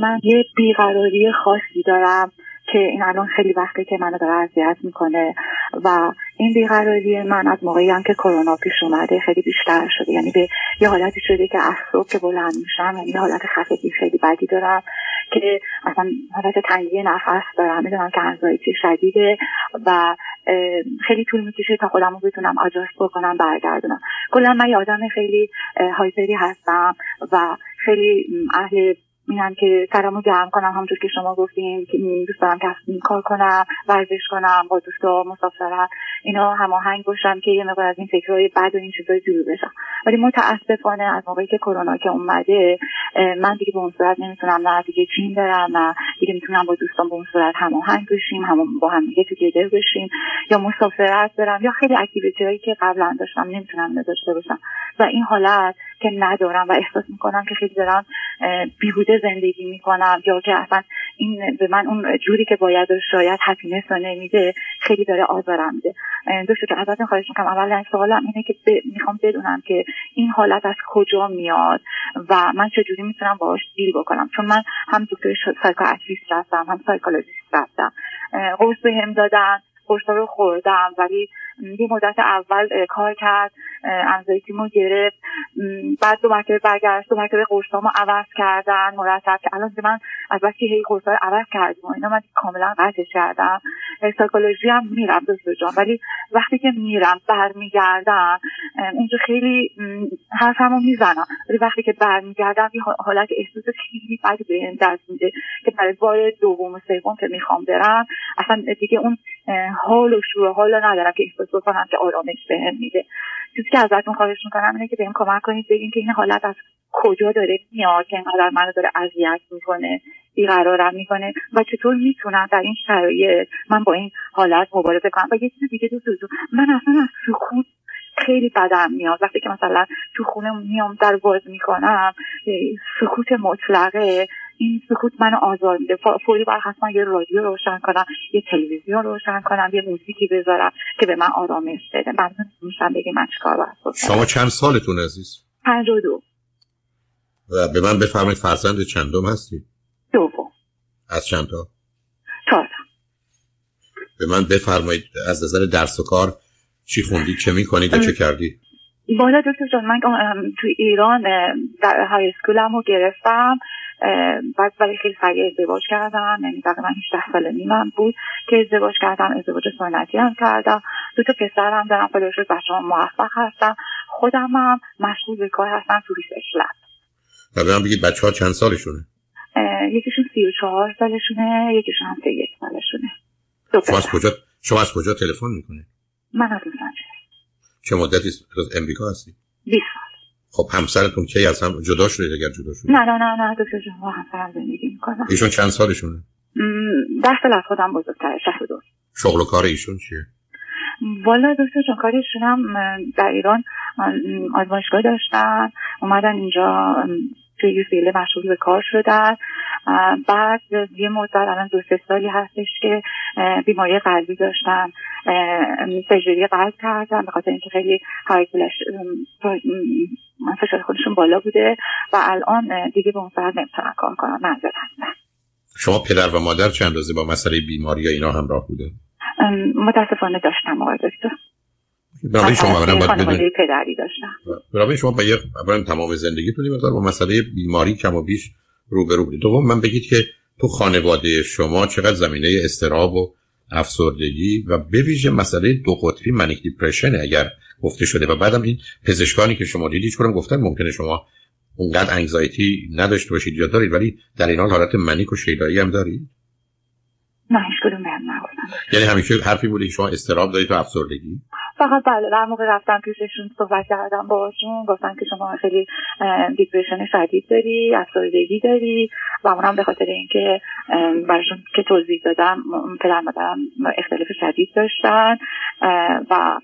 من یه بیقراری خاصی دارم که این الان خیلی وقته که منو داره اذیت می‌کنه و این بیقراری من از موقعی هم که کرونا پیش اومده خیلی بیشتر شده. یعنی به یه حالتی شده که از صبح که بلند میشم یعنی یه حالت خفگی خیلی بدی دارم که اصلا حالت تنگی نفس دارم. می‌دونم که انزایتی شدیده و خیلی طول می‌کشه تا خودم رو بتونم آجاست بکنم برگردونم. کلا من یادم خیلی هایپری هستم و خیلی اهل میگم که سرمو گرم کنم همونطور که شما گفتیم که دوست دارم کسب کار کنم ورزش کنم با دوستا مسافرت اینا هماهنگ باشم که یه مقدار از این فکرهای بد و این چیزای دور بشم. ولی متاسفانه از موقعی که کرونا که اومده من دیگه به اون صورت نمی‌تونم نه دیگه جیم برم نه دیگه می‌تونم با دوستان به اون صورت هماهنگ بشیم هم با هم دیگه تو گدر بشیم یا مسافرت برم یا خیلی اکتیویتی که قبلا داشتم نمی‌تونم نداشته باشم. و این حالت که ندارم و احساس می‌کنم که خیلی دارم بیهوده زندگی می‌کنم یا که اصلا این به من اون جوری که باید و شاید happiness رو نمیده خیلی داره آزارم میده. دوستو که ازتون خواهش می‌کنم اول سوالم اینه که می‌خوام بدونم که این حالت از کجا میاد و من چجوری می‌تونم باهاش deal بکنم. چون من هم دکتر psychiatrist رفتم هم psychologist رفتم. قرص بهم دادن قرصا رو خوردم ولی یه مدت اول کار کرد انزایتیمو گرفت. بعد دو مرتبه برگشت دو مرتبه قرصامو عوض کردن مرتب که الان من از وقتی هی قرصا عوض کردیم و اینا من کاملا قطعش کردم. سایکولوژی هم میرم دوست جان ولی وقتی که میرم برمیگردم اونجا خیلی حرفمو می‌زنم ولی وقتی که برمیگردم یه حالت احساس خیلی بدی به دست میده که برای بار دوم و سوم که می‌خوام برم اصلا دیگه اون حال و شروع حال ندارم که احساس بکنم که آرامش بهم میده. چیزی که ازتون خواهش می‌کنم اینه که بهم کمک کنید بگین که این حالت از کجا داره میاد که اینقدر منو داره اذیت می‌کنه بیقرارم می‌کنه و چطور می‌تونم در این شرایط من با این حالت مبارزه کنم؟ و یه چیز دیگه دوست من اصلا از سکوت خیلی بدم میاد. وقتی که مثلا تو خونه میام در باز می‌کنم سکوت مطلقه. این سکوت منو آزار میده. فوری باید حتما یه رادیو روشن کنم یه تلویزیون روشن کنم یه موزیکی بذارم که به من آرامش بده. من میشم بگی من چیکار باید شما چند سالتون عزیز؟ پنج دو. و به من بفرمایید فرزند چندم هستی؟ دوم. از چند تا چهار به من بفرمایید از نظر درس و کار چی خوندید چه می‌کنید و چه کردید بالا دکتر جان من تو ایران در high school م رو گرفتم. بعد ولی خیلی سریع ازدواج کردم یعنی تقریبا 18 سال نیمم بود که ازدواج کردم ازدواج سنتی هم کردم. دو تا پسرم دارم خدا رو شکر بچه هام موفق هستم خودم هم مشغول به کار هستم تو research lab به من بگید بچه ها چند سالشونه؟ یکیشون سی و چهار سالشونه یکیشون هم سی یک سالشونه. شما از کجا شما از کجا تلفن می‌کنید؟ من از لس چه مدتی از امریکا هستی؟ 20 سال. خب همسرتون کی از هم جدا شده اگر جدا شده نه نه نه نه دکتر جان با همسرم زندگی می‌کنم. ایشون چند سالشونه؟ ده سال از خودم بزرگتره شهر دو. شغل و کار ایشون چیه؟ والا دکتر جان کار ایشون هم در ایران آزمایشگاه داشتن اومدن اینجا توی یه فیله مشغول به کار شدن. بعد یه مدت الان دو سه سالی هستش که بیماری قلبی داشتن سرجری قلب کردن به خاطر اینکه خیلی های فشار خودشون بالا بوده و الان دیگه به اون سر نمی‌تونن کار کنن. منظر هستن شما پدر و مادر چند اندازه با مسئله بیماری یا اینا همراه بوده؟ متاسفانه داشتم آقای دکتر. برای شما اولا باید پدری داشتم. برای شما اولا تمام زندگیتون مقدار با مسئله بیماری کم و بیش روبرو بودید دوم من بگید که تو خانواده شما چقدر زمینه استراب و افسردگی و به ویژه مسئله دو قطبی منیک دیپرشن اگر گفته شده و بعدم این پزشکانی که شما دیدید چون گفتن ممکنه شما اونقدر انگزایتی نداشته باشید یا دارید ولی در این حال حالت منیک و شیدایی هم دارید؟ نه هیچ کدوم یعنی همیشه حرفی بوده که شما استراب دارید و افسردگی؟ فقط بله در موقع رفتم پیششون صحبت کردم باشون گفتن که شما خیلی دیپرشن شدید داری افسردگی داری و اونم به خاطر اینکه براشون که توضیح دادم پدر مادرم اختلاف شدید داشتن و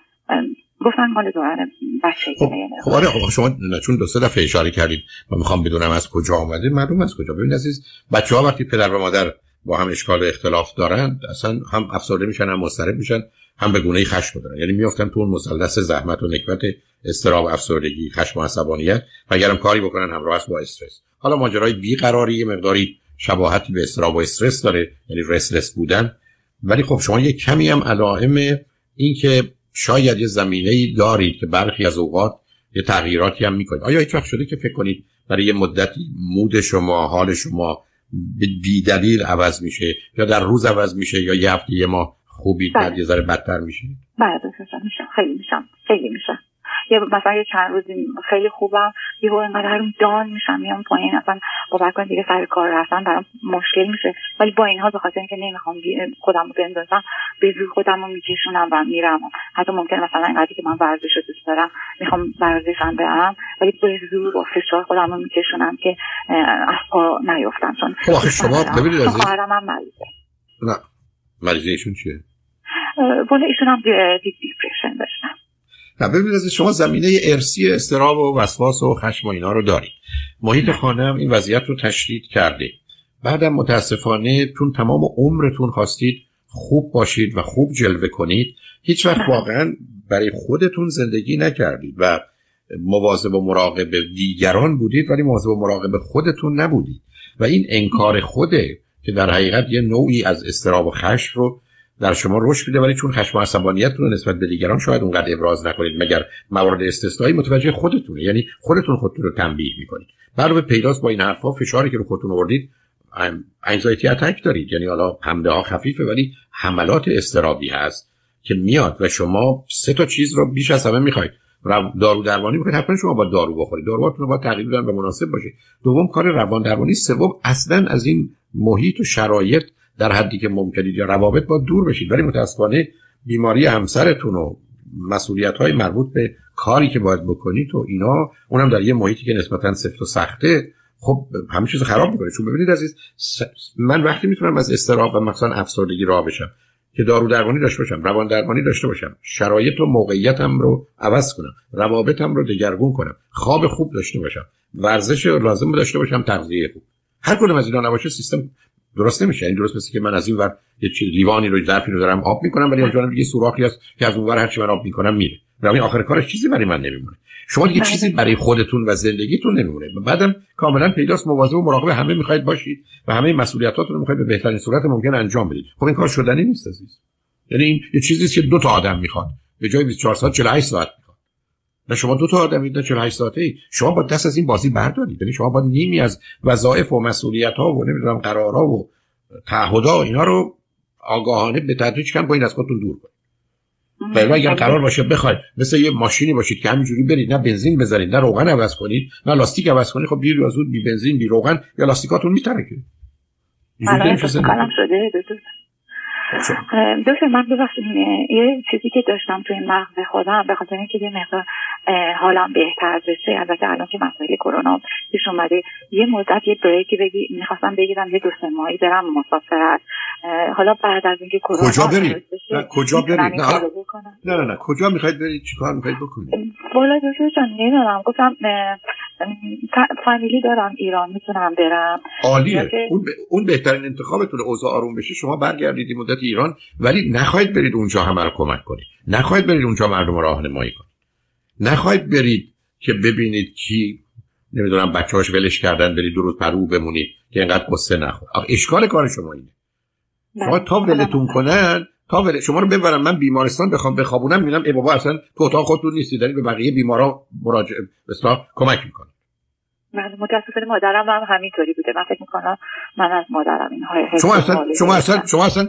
گفتن مال دوران بچه خب, خب آره خب شما چون دو سه دفعه اشاره کردید و می‌خوام بدونم از کجا آمده معلوم از کجا. ببینید عزیز بچه ها وقتی پدر و مادر با هم اشکال اختلاف دارن اصلا هم افسرده میشن هم مضطرب میشن. هم به گونه خشم دارن یعنی میافتن تو اون مثلث زحمت و نکبت استراب افسردگی خشم و عصبانیت و اگرم کاری بکنن همراه است با استرس. حالا ماجرای بیقراری مقداری شباهتی به استراب و استرس داره یعنی رسلس بودن. ولی خب شما یه کمی هم علائم این که شاید یه زمینه ای دارید که برخی از اوقات یه تغییراتی هم می‌کنید. آیا هیچ وقت شده که فکر کنید برای یه مدتی مود شما حال شما بی دلیل عوض میشه یا در روز عوض میشه یا یه هفته یه ماه؟ خوبی بعد بله. یه ذره بدتر میشه؟ بله میشم خیلی میشم. خیلی میشم. یه مثلا یه چند روزی خیلی خوبم. یه انقدر دان میشم میام پایین. اصلا باور کن دیگه سر کار رفتن برام مشکل میشه. ولی با این حال به خاطر اینکه نمی‌خوام خودم رو بندازم به زور خودم رو میکشونم و میرم. حتی ممکن مثلا اینقدری که من ورزش رو دوست دارم می‌خوام ورزشم برم ولی به زور با فشار خودم رو میکشونم که از پا نیفتم. چون خب شما ببینید از نه. مریضه ایشون چیه؟ والا ایشون هم دیپریشن داشتن. و ببینید شما زمینه ارسی استراب و وسواس و خشم و اینا رو دارید. محیط خانه هم این وضعیت رو تشدید کرده بعدم متاسفانه تون تمام عمرتون خواستید خوب باشید و خوب جلوه کنید هیچ وقت واقعا برای خودتون زندگی نکردید و مواظب و مراقب دیگران بودید ولی مواظب و مراقب خودتون نبودید. و این انکار خوده که در حقیقت یه نوعی از استراب و خشم رو در شما رشد میده ولی چون خشم و عصبانیت رو نسبت به دیگران شاید اونقدر ابراز نکنید. مگر موارد استثنایی متوجه خودتونه یعنی خودتون خودتون رو تنبیه می‌کنید. به پیداست با این حرفا فشاری که رو خودتون آوردید انزایتی اتک دارید. یعنی حالا حمله ها خفیفه ولی حملات استرابی هست که میاد و شما سه تا چیز رو بیش از همه می‌خواید. دارو درمانی می‌خواید حتما شما با دارو بخورید. داروهاتون رو با تغییر بدن به مناسب باشه. دوم کار روان درمانی سوم اصلا از این محیط و شرایط در حدی که ممکنید یا روابط با دور بشید. ولی متاسفانه بیماری همسرتون و مسئولیت های مربوط به کاری که باید بکنید و اینا اونم در یه محیطی که نسبتا سفت و سخته خب همه چیز خراب می‌کنه. چون ببینید عزیز من وقتی می‌تونم از استراب و مثلا افسردگی راه بشم که دارو درمانی داشته باشم روان درمانی داشته باشم شرایط و موقعیتم رو عوض کنم روابطم رو دگرگون کنم خواب خوب داشته باشم ورزش لازم داشته باشم تغذیه خوب. هر کدوم از اینا نباشه سیستم درست نمیشه. این درست مثل که من از این ور یه چیز لیوانی رو ظرفی رو دارم آب می‌کنم ولی اونجا دیگه سوراخی هست که از اون ور هر چی من آب می‌کنم میره. برای آخر کارش چیزی برای من نمیمونه. شما دیگه بله. چیزی برای خودتون و زندگیتون نمیمونه. بعدم کاملا پیداست مواظب و مراقب همه می‌خواید باشید و همه مسئولیتاتون رو می‌خواید به بهترین صورت ممکن انجام بدید. خب این کار شدنی نیست عزیز. یعنی این یه چیزی که دو تا آدم می‌خواد. به جای 24 ساعت 48 ساعت نه شما دو تا آدمی نه 48 ساعته ای. شما با دست از این بازی بردارید. یعنی شما با نیمی از وظایف و مسئولیت ها و نمی‌دونم قرارها و تعهدا اینا رو آگاهانه به تدریج کم کنید از خودتون دور کنید. و اگر قرار باشه بخواید مثل یه ماشینی باشید که همینجوری برید نه بنزین بزنید نه روغن عوض کنید نه لاستیک عوض کنید خب دیر یا زود بی بنزین بی روغن یا لاستیکاتون میترکه. اینجوری شده دکتر من ببخشید یه چیزی که داشتم توی مغز خودم به خاطر اینکه یه مقدار حالم بهتر بشه البته الان که مسئله کرونا پیش اومده یه مدت یه بریکی بگی می‌خواستم بگیرم یه دو سه ماهی برم مسافرت. حالا بعد از اینکه کرونا کجا برید؟ کجا برید؟ نه. نه نه کجا می‌خواید برید؟ چیکار می‌خواید بکنید؟ والا دکتر جان نمی‌دونم. گفتم فامیلی دارم ایران می‌تونم برم. عالیه. اون, ب... اون بهترین انتخابتونه اوضاع آروم بشه. شما برگردید مدت ایران ولی نخواهید برید اونجا همه رو کمک کنید. نخواهید برید اونجا مردم رو راهنمایی کنید. نخواهید برید که ببینید کی نمی‌دونم بچه‌هاش ولش کردن برید دو روز پرو بمونید که اینقدر قصه نخور. اشکال کار شما اینه. شما تا ولتون کنن تا ول شما رو ببرم من بیمارستان بخوام بخوابونم می‌بینم ای بابا اصلا تو اتاق خودتون نیستی دارید به بقیه بیمارا مراجعه بسیار کمک می‌کنید. من متاسفانه مادرم هم همینطوری بوده. من فکر می‌کنم من از مادرم این های شما اصلا شما اصلا شما اصلا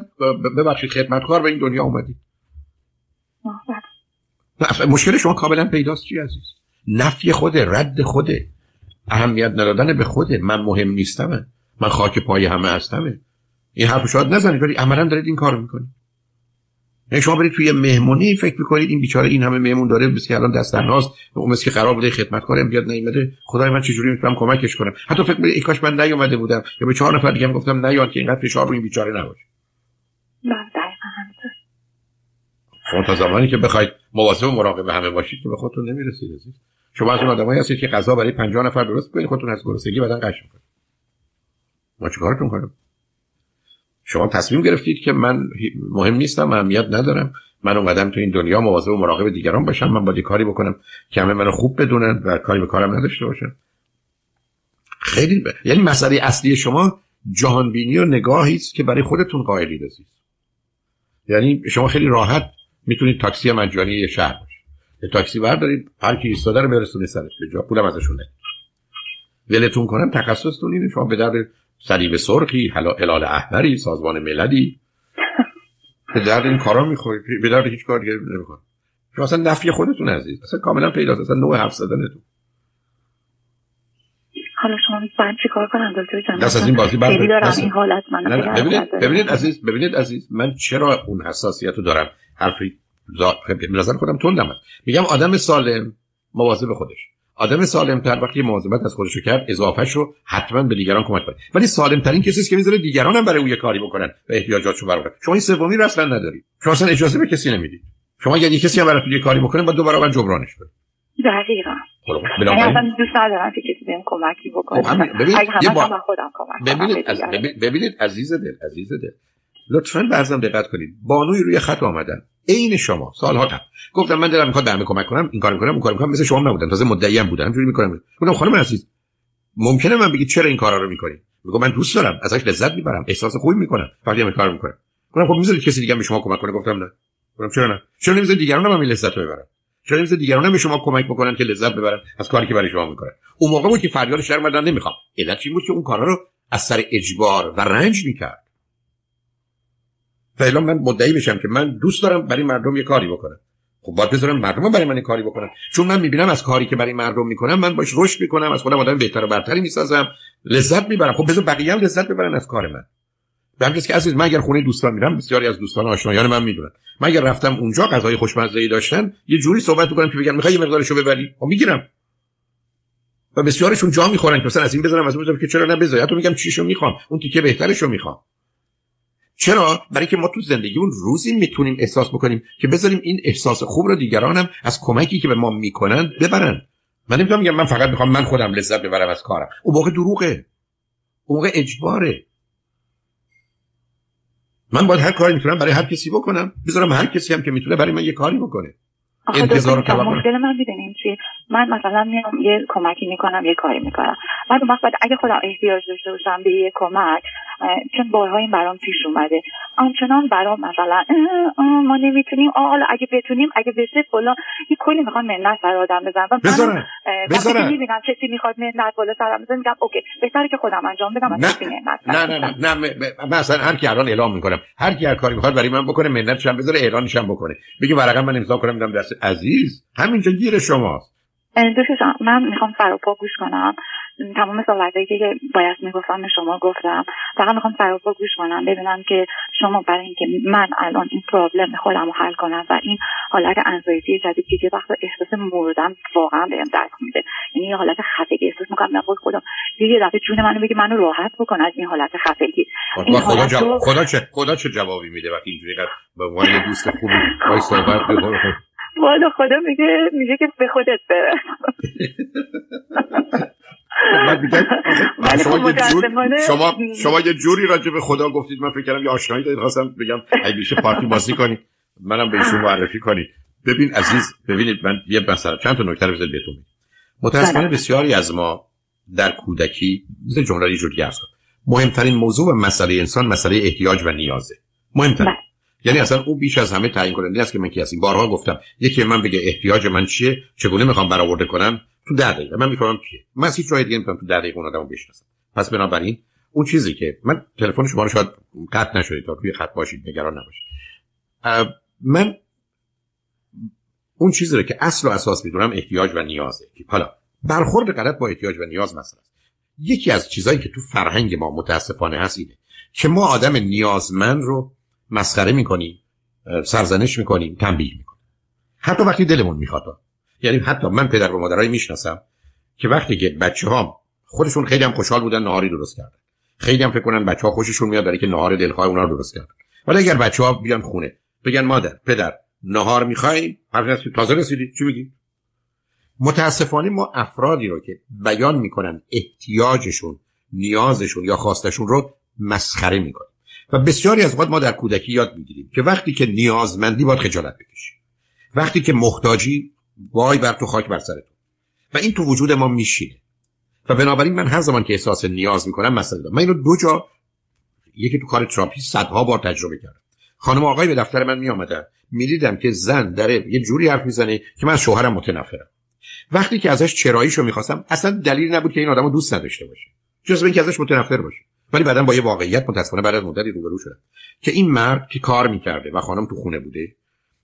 ببخشید خدمتکار به این دنیا اومدید بله. مشکل شما کاملا پیداست چی عزیز؟ نفی خوده رد خوده. اهمیت ندادن به خوده. من مهم نیستم من خاک پای همه هستمه. این حرف شاید نزنید ولی عملا دارید این کارو می‌کنید. یعنی شما برید توی مهمونی فکر می‌کنید این بیچاره این همه مهمون داره بس که الان دست تنهاست اون که قرار بوده خدمتکارم بیاد نیومده. خدای من چجوری می‌تونم کمکش کنم؟ حتی فکر می‌کنید کاش من نیومده بودم یا به چهار نفر دیگه گفتم نیاد که اینقدر فشار رو این بیچاره نباشه. شما تا زمانی که بخواید مواظب و مراقب همه باشید که به خودتون نمی‌رسید شما از اون آدمایی هستید که غذا برای 50 نفر درست کنید خودتون از گرسنگی بدن قش می‌کنید. ما چیکارتون کنم شما تصمیم گرفتید که من مهم نیستم اهمیت ندارم. من اومدم تو این دنیا مواظب و مراقب دیگران باشم. من باید کاری بکنم که همه منو خوب بدونن و کاری به کارم نداشته باشن خیلی ب... یعنی مسئله اصلی شما جهانبینی و نگاهی است که برای خودتون قائلید عزیز یعنی شما خیلی راحت می‌تونید تاکسی مجانی یه شهر باشید. یه تاکسی بردارید هر کی ایستاده رو برسونه سرش. به جا پولم ازشونه ولتون کنم تخصصتون اینه. شما به درد صلیب سرخی هلال احمری سازمان مللی. به درد این کارا می‌خورید به درد هیچ کار دیگه نمی‌خواد شما اصلا نفی خودتون عزیز. اصلا کاملا پیداست اصلا نوع حرف زدنتون حالا شما باید چیکار کنم؟ دکتر جان دست از این بازی خیلی دارم این حالت من ببینید ببینید عزیز ببینید عزیز من چرا اون حساسیت رو دارم؟ حرفی به نظر خودم تندم میگم آدم سالم مواظب خودش. آدم سالم تر وقتی مواظبت از خودش کرد اضافهش رو حتما به دیگران کمک کنه. ولی سالم ترین کسی است که می‌ذاره دیگران هم برای او یه کاری بکنن و احتیاجاتشو برآورد. شما این سومی رو اصلا ندارید شما اصلا اجازه به کسی نمی‌دید شما اگر کسی هم براتون یه کاری بکنه با دو برابر جبرانش کنید دقیقا. یعنی اصلا دوست ندارم که کسی بهم کمکی بکنه. خب ببینید, با... خودم کمک ببینید, از... ببینید عزیز دل عزیز دل. لطفا برزم دقت کنید. بانوی روی خط آمدن. عین شما. سالها قبل گفتم من دلم می‌خواد به کمک کنم این کار می‌کنم اون کار می‌کنم مثل شما نبودم تازه مدعی هم بودم همینجوری می‌کنم. گفتم خانم عزیز ممکنه من بگید چرا این کارا رو می‌کنی میگم من دوست دارم ازش لذت می‌برم احساس خوبی می‌کنم وقتی این کار می‌کنم. گفتم خب می‌ذارید کسی دیگه به شما کمک کنه؟ گفتم نه. گفتم چرا نه؟ چرا نمی‌ذارید دیگران هم این لذت رو ببرن؟ چرا نمی‌ذارید دیگران هم به شما کمک بکنن که لذت ببرن از کاری که برای شما می‌کنن؟ اون موقع بود که فریاد شرم مردن نمی‌خوام. علت چی بود که اون کارا رو از سر اجبار و رنج می‌کرد. فعلا من مدعی بشم که من دوست دارم برای مردم یه کاری بکنم. خب باید بذارم مردم برای من کاری بکنن. چون من می‌بینم از کاری که برای مردم می‌کنم من باش رشد می‌کنم از خودم آدم بهتر و برتری می‌سازم لذت می‌برم. خب بذار بقیه هم لذت ببرن از کار من. به که عزیز من اگر خونه دوستان میرم بسیاری از دوستان آشنایان من می‌دونن. من اگر رفتم اونجا غذای خوشمزه ای داشتن یه جوری صحبت می‌کنم که بگم می‌خوای یه مقدارشو ببری؟ خب می‌گیرم. و بسیارشون جا می‌خورن که مثلا از این بذارم از اون که چرا نه بذار. تو میگم چیشو می‌خوام اون تیکه بهترشو می‌خوام. چرا؟ برای که ما تو زندگی اون روزی می‌تونیم احساس بکنیم که بذاریم این احساس خوب رو دیگرانم از کمکی که به ما می‌کنن ببرن. من نمی‌تونم میگم من فقط می‌خوام من خودم لذت ببرم از کارم. اون موقع دروغه. اون موقع اجباره. من باید هر کاری می‌تونم برای هر کسی بکنم. بذارم هر کسی هم که می‌تونه برای من یه کاری بکنه. انتظار مشکل من می‌دونیم چی من مثلا میام یه کمکی می‌کنم یه کاری می‌کنم. بعد اون وقت اگه خودم احتیاج داشته باشم به یه کمک چون بارها این برام پیش اومده. آنچنان برام مثلا ما نمی‌تونیم حالا اگه بتونیم اگه بشه فلان. یه کلی می‌خوان منت سر آدم بزنم. بزنن بزنن می‌بینم کسی می‌خواد منت بالا سرم بزنم میگم اوکی بهتره که خودم انجام بدم نه نه نه نه نه مثلا هر کی الان اعلام می‌کنم هر کی هر کاری می‌خواد برای من بکنه منتشم بذاره اعلانشم بکنه. بگی ورقه من امضا کنم میدم دست عزیز. همینجا گیر شماست. دوستان من می‌خوام سراپا گوش کنم. تمام صحبتهایی که باید می‌گفتم به شما گفتم. فقط می‌خوام سراپا گوش کنم ببینم که شما برای اینکه من الان این پرابلم خودم رو حل کنم و این حالت انزایتی جدید که یه وقت احساس مردم واقعا بهم درک میده. یعنی یه حالت خفگی احساس می‌کنم من خودم. یه دفعه جون منو بگه منو راحت بکن از این حالت خفگی. این خدا, جواب... خدا چه خدا چه جوابی میده وقتی اینجوری به عنوان دوست خوبی وای صحبت والا خدا میگه میگه که به خودت بره. شما, یه شما, شما یه جوری راجع به خدا گفتید من فکر کردم یه آشنایی دارید خواستم بگم ای میشه پارتی بازی کنید منم به ایشون معرفی کنید ببین عزیز ببینید من یه مثلا چند تا نکته رو بذارید بهتون متاسفانه. بسیاری از ما در کودکی مثل جمله یه جوری مهمترین موضوع و مسئله انسان مسئله احتیاج و نیازه. مهمترین. بله. یعنی اصلا او بیش از همه تعیین کننده است که من کی هستم. بارها گفتم یکی من بگه احتیاج من چیه؟ چگونه می‌خوام برآورده کنم؟ تو دقیقه. من می‌فهمم کیه من هیچ جای دیگه نمی‌تونم تو ده دقیقه اون آدمو بشناسم. پس بنابراین اون چیزی که من تلفن شما رو شاید قطع نشده تا توی خط باشید نگران نباشید. من اون چیزی رو که اصل و اساس می‌دونم احتیاج و نیازه. حالا برخورد غلط با احتیاج و نیاز مثلا یکی از چیزهایی که تو فرهنگ ما متاسفانه هست اینه که ما آدم نیازمند رو مسخره می‌کنیم سرزنش می‌کنیم تنبیه می‌کنیم. حتی وقتی دلمون می‌خواد. یعنی حتی من پدر و مادرای می‌شناسم که وقتی که بچه ها خودشون خیلی هم خوشحال بودن نهاری درست کردن. خیلی هم فکر کنن بچه ها خوششون میاد برای که نهار دلخواه اونا رو درست کردن. ولی اگر بچه ها بیان خونه بگن مادر پدر نهار می‌خوایم حرف تازه رسیدی. چی میگی؟ متاسفانه ما افرادی رو که بیان می‌کنن احتیاجشون نیازشون یا خواستشون رو مسخره می‌کنن و بسیاری از وقت ما در کودکی یاد می‌گیریم که وقتی که نیازمندی باید خجالت بکشی وقتی که محتاجی وای بر تو خاک بر سرت و این تو وجود ما میشینه. و بنابراین من هر زمان که احساس نیاز می‌کنم مسئله دارم. من اینو دو جا یکی تو کار تراپی صدها بار تجربه کردم. خانم آقای به دفتر من می آمدن می‌دیدم که زن داره یه جوری حرف می‌زنه که من شوهرم متنفرم. وقتی که ازش چراییشو می‌خواستم اصلا دلیل نبود که این آدمو دوست نداشته باشه. جز اینکه ازش متنفر باشه. ولی بعدا با یه واقعیت متاسفانه بعد از مدتی روبرو شدم. که این مرد که کار می‌کرده و خانم تو خونه بوده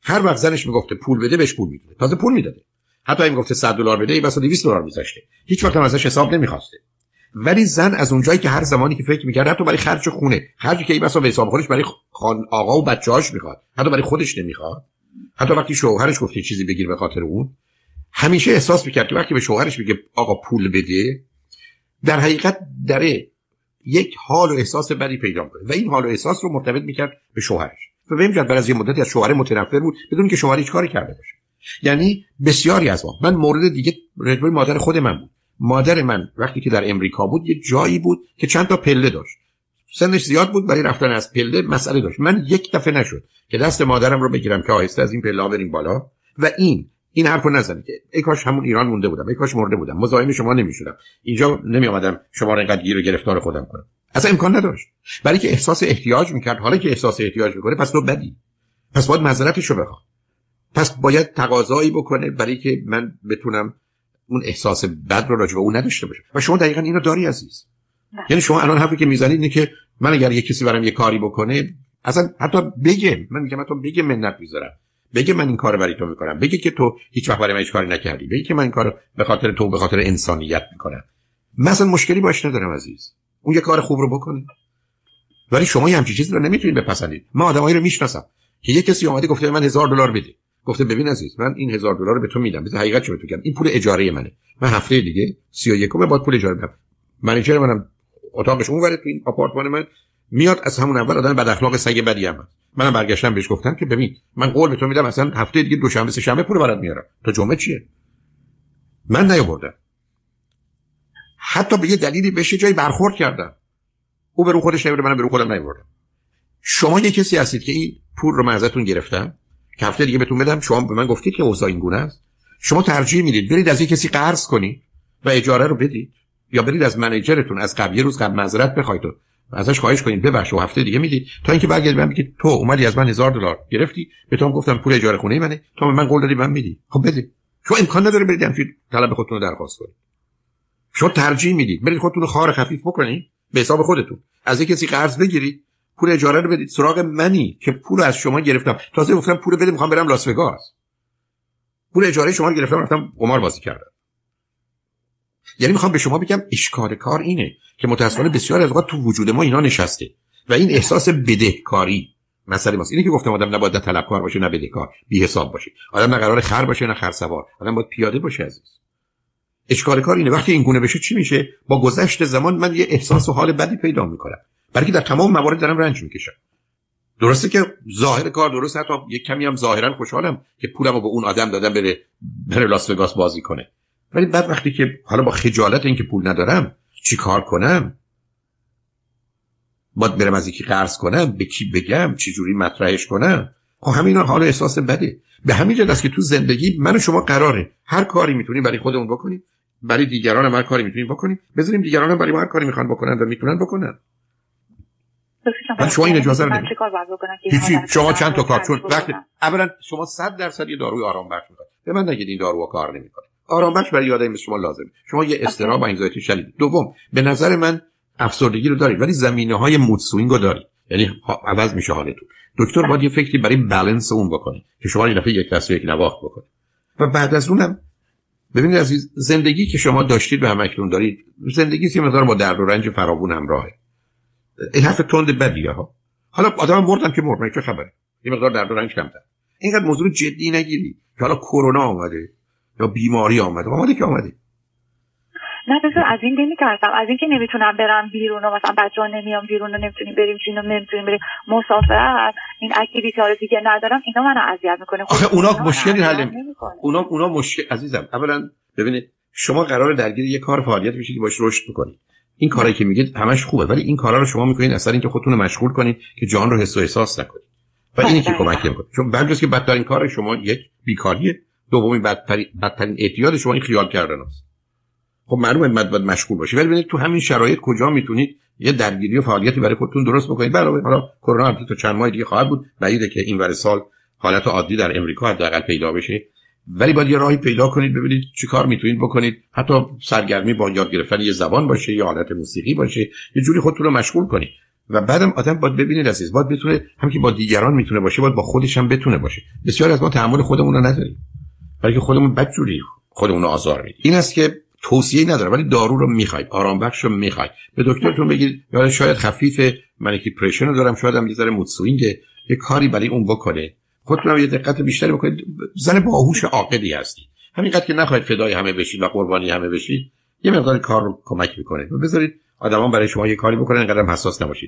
هر وقت زنش می‌گفته پول بده بهش پول میده تازه پول می‌داده. حتی این گفته 100 دلار بده بس 200 دلار میذاشته. هیچ وقت هم ازش حساب نمی‌خواسته. ولی زن از اونجایی که هر زمانی که فکر می‌کرد حتی برای خرج خونه خرجی که این به حساب خودش برای خان آقا و بچه‌هاش می‌خواد حتی برای خودش نمی‌خواد حتی وقتی شوهرش گفته چیزی بگیر به خاطر اون همیشه احساس می‌کرد که وقتی به شوهرش میگه آقا پول بده در حقیقت داره یک حال و احساس بدی پیدا کنه و این حال و احساس رو مرتبط می‌کرد به شوهرش. و به بعد از یه مدتی از شوهر متنفر بود بدون که شوهر هیچ کاری کرده باشه. یعنی بسیاری از ما من مورد دیگه رجوع مادر خود من بود. مادر من وقتی که در امریکا بود یه جایی بود که چند تا پله داشت. سنش زیاد بود برای رفتن از پله مسئله داشت. من یک دفعه نشد که دست مادرم رو بگیرم که آهسته از این پله بریم بالا. و این این حرفو نزنید که ای کاش همون ایران مونده بودم ای کاش مرده بودم مزاحم شما نمی‌شدم. اینجا نمی آمدم شما رو اینقدر گیر و گرفتار خودم کنم. اصلا امکان نداشت. برای که احساس احتیاج می‌کرد حالا که احساس احتیاج می‌کنه پس تو بدی. پس باید معذرتش رو بخواد پس باید تقاضایی بکنه برای که من بتونم اون احساس بد رو راجع به اون نداشته باشم. و شما دقیقا اینو داری عزیز. یعنی شما الان حرفی که می‌زنید اینه که من اگر یه کسی برام یه کاری بکنه اصلا حتی بگه من میگم حتی بگه منت می‌ذارم. بگه من این کار برای تو می‌کنم. بگه که تو هیچ وقت برای من هیچ کاری نکردی. بگه که من این کار به خاطر تو به خاطر انسانیت می‌کنم. مثلا مشکلی باش ندارم عزیز. اون یه کار خوب رو بکنه ولی شما یه همچین چیزی رو نمی‌تونید بپسندید من آدمایی رو می‌شناسم که یه کسی اومده گفته من هزار دلار بده. گفته ببین عزیز من این هزار دلار رو به تو میدم. بذار حقیقت چه بگم. این پول اجاره منه. من هفته دیگه 31 بعد پول اجاره بدم. منیجر منم اتاقش اونوره تو این آپارتمان من. میاد از همون اول آدم بد اخلاق سگ بدی هم منم برگشتم بهش گفتم که ببین من قول به تو میدم اصلا هفته دیگه دوشنبه سه شنبه پول برات میارم. تا جمعه چیه؟ من نیاوردم. حتی به یه دلیلی بشه جایی برخورد کردم او به رو خودش نیورده منم به رو خودم نیوردم. شما یه کسی هستید که این پول رو من ازتون گرفتم که هفته دیگه بهتون بدم شما به من گفتید که اوضاع این گونه است. شما ترجیح می‌دید برید از یه کسی قرض کنید و اجاره رو بدید یا برید از منیجرتون از قبل یه روز قبل معذرت بخواید و ازش خواهش کنید ببخش و هفته دیگه می‌دید. تا اینکه برگردید من بگید تو اومدی از من هزار دلار گرفتی به تو گفتم پول اجاره خونه منه تو من قول دادی من میدی. خب بده شما امکان نداره برید همچین طلب خودتون رو درخواست کنید. شما ترجیح می‌دید. برید خودتون رو خار خفیف بکنید به حساب خودتون. از یک کسی قرض بگیرید پول اجاره رو بدید سراغ منی که پول از شما گرفتم. تازه گفتم پول بده می‌خوام برم لاس وگاس. پول اجاره شما رو گرفتم رفتم قمار بازی کردم. یعنی می‌خوام به شما بگم اشکال کار اینه که متاسفانه بسیار از اوقات تو وجود ما اینا نشسته و این احساس بدهکاری مسئله ماست. اینه که گفتم آدم نباید طلبکار باشه نه بدهکار. بی حساب باشه. آدم نه قرار خر باشه نه خرسوار آدم باید پیاده باشه عزیز. اشکال کار اینه. وقتی این گونه بشه چی میشه؟ با گذشت زمان من یه احساس و حال بدی پیدا می‌کنم. برای در تمام موارد دارم رنج می‌کشم. درسته که ظاهر کار درست حتی یک کمی هم ظاهرا خوشحالم که پولمو به اون آدم دادم بره بره لاس وگاس بازی کنه. ولی بعد وقتی که حالا با خجالت اینکه پول ندارم چی کار کنم؟ باید برم از یکی قرض کنم به کی بگم چی جوری مطرحش کنم؟ همین حال احساس بده. به همین جد است که تو زندگی من و شما قراره. هر کاری می‌تونیم برای خودمون بکنیم. برای دیگران هم هر کاری می‌تونیم بکنیم. بذاریم دیگران هم برای ما هر کاری می‌خوان بکنن و می‌تونن بکنن. من شما این اجازه رو هیچی. شما چند تا کار؟ چون وقتی اولا شما 100 درصد یه داروی آرام بخش می‌خواید به من نگید این دارو کار نمی‌کنه. آرام بخش برای آدمی مثل شما لازمه. شما یه استراب و انگزایتی شدید. دوم به نظر من افسردگی رو دارید ولی زمینه های مود سوینگ رو دارید. یعنی عوض میشه حالتون. دکتر باید یه فکری برای بالانس اون بکنه که شما این دفعه یک دست یک نواخت بکنه و بعد از اونم ببینید عزیز زندگی که شما داشتید و همکنون دارید زندگی یه مقدار با درد و رنج فراوون همراهه. این حرف تند بدیه ها. حالا آدم مردم که مرد چه خبره؟ یه مقدار درد و رنج کمتر. اینقدر موضوع جدی نگیری که حالا کرونا آمده یا بیماری آمده. آمده که آمده نه بذار از این نمیترسم از اینکه نمی‌تونم برم بیرون و مثلا بچه ها نمیام بیرون و نمی‌تونیم بریم چین و نمی‌تونیم بریم مسافرت این اکتیویتی ها رو دیگه ندارم. اینا منو اذیت می‌کنه. آخه اونا مشکلی حل اونا اونا مشکل عزیزم اولا ببینید شما قرار درگیر یه کار فعالیت بشید که باش رشد بکنید این کاری که میگید همش خوبه ولی این کارا رو شما می‌کنید اصلا اینکه خودتون رو مشغول کنید که جان رو حس و احساس نکنید. و اینی که کمک نمی‌کنه چون بعد که بدترین کار شما یک بیکاریه. دومی بدترین بدترین اعتیاد شما این خیال کردن است خب معلومه باید مشغول باشی. ولی ببینید تو همین شرایط کجا می‌تونید یه درگیری و فعالیتی برای خودتون درست بکنید. علاوه حالا کرونا هم تو چند ماه دیگه خواهد بود. بعیده که این ور سال حالت عادی در امریکا حداقل پیدا بشه. ولی باید یه راهی پیدا کنید ببینید چیکار می‌تونید بکنید. حتی سرگرمی با یاد گرفتن یه زبان باشه یا حالت موسیقی باشه. یه جوری خودتون رو مشغول کنید. و بعدم آدم باید ببینید عزیز باید بتونه هم که با دیگران می‌تونه باشه باید با خودش هم بتونه باشه. بسیار از ما تحمل خودمون رو نداریم. برای خودمون بدجوری خودمون رو آزار میدیم. این است که توصیه نداره ولی دارو رو می‌خواید آرام بخش رو می‌خواید به دکترتون بگید یا شاید خفیف من پرشن رو دارم شاید هم یه ذره مود یه کاری برای اون بکنه. خودتون یه دقت بیشتری بکنید. زن باهوش عاقلی هستی همینقدر که نخواهید فدای همه بشید و قربانی همه بشید یه مقدار کار رو کمک می‌کنه. و بذارید آدمان برای شما یه کاری بکنن اینقدر حساس نباشید.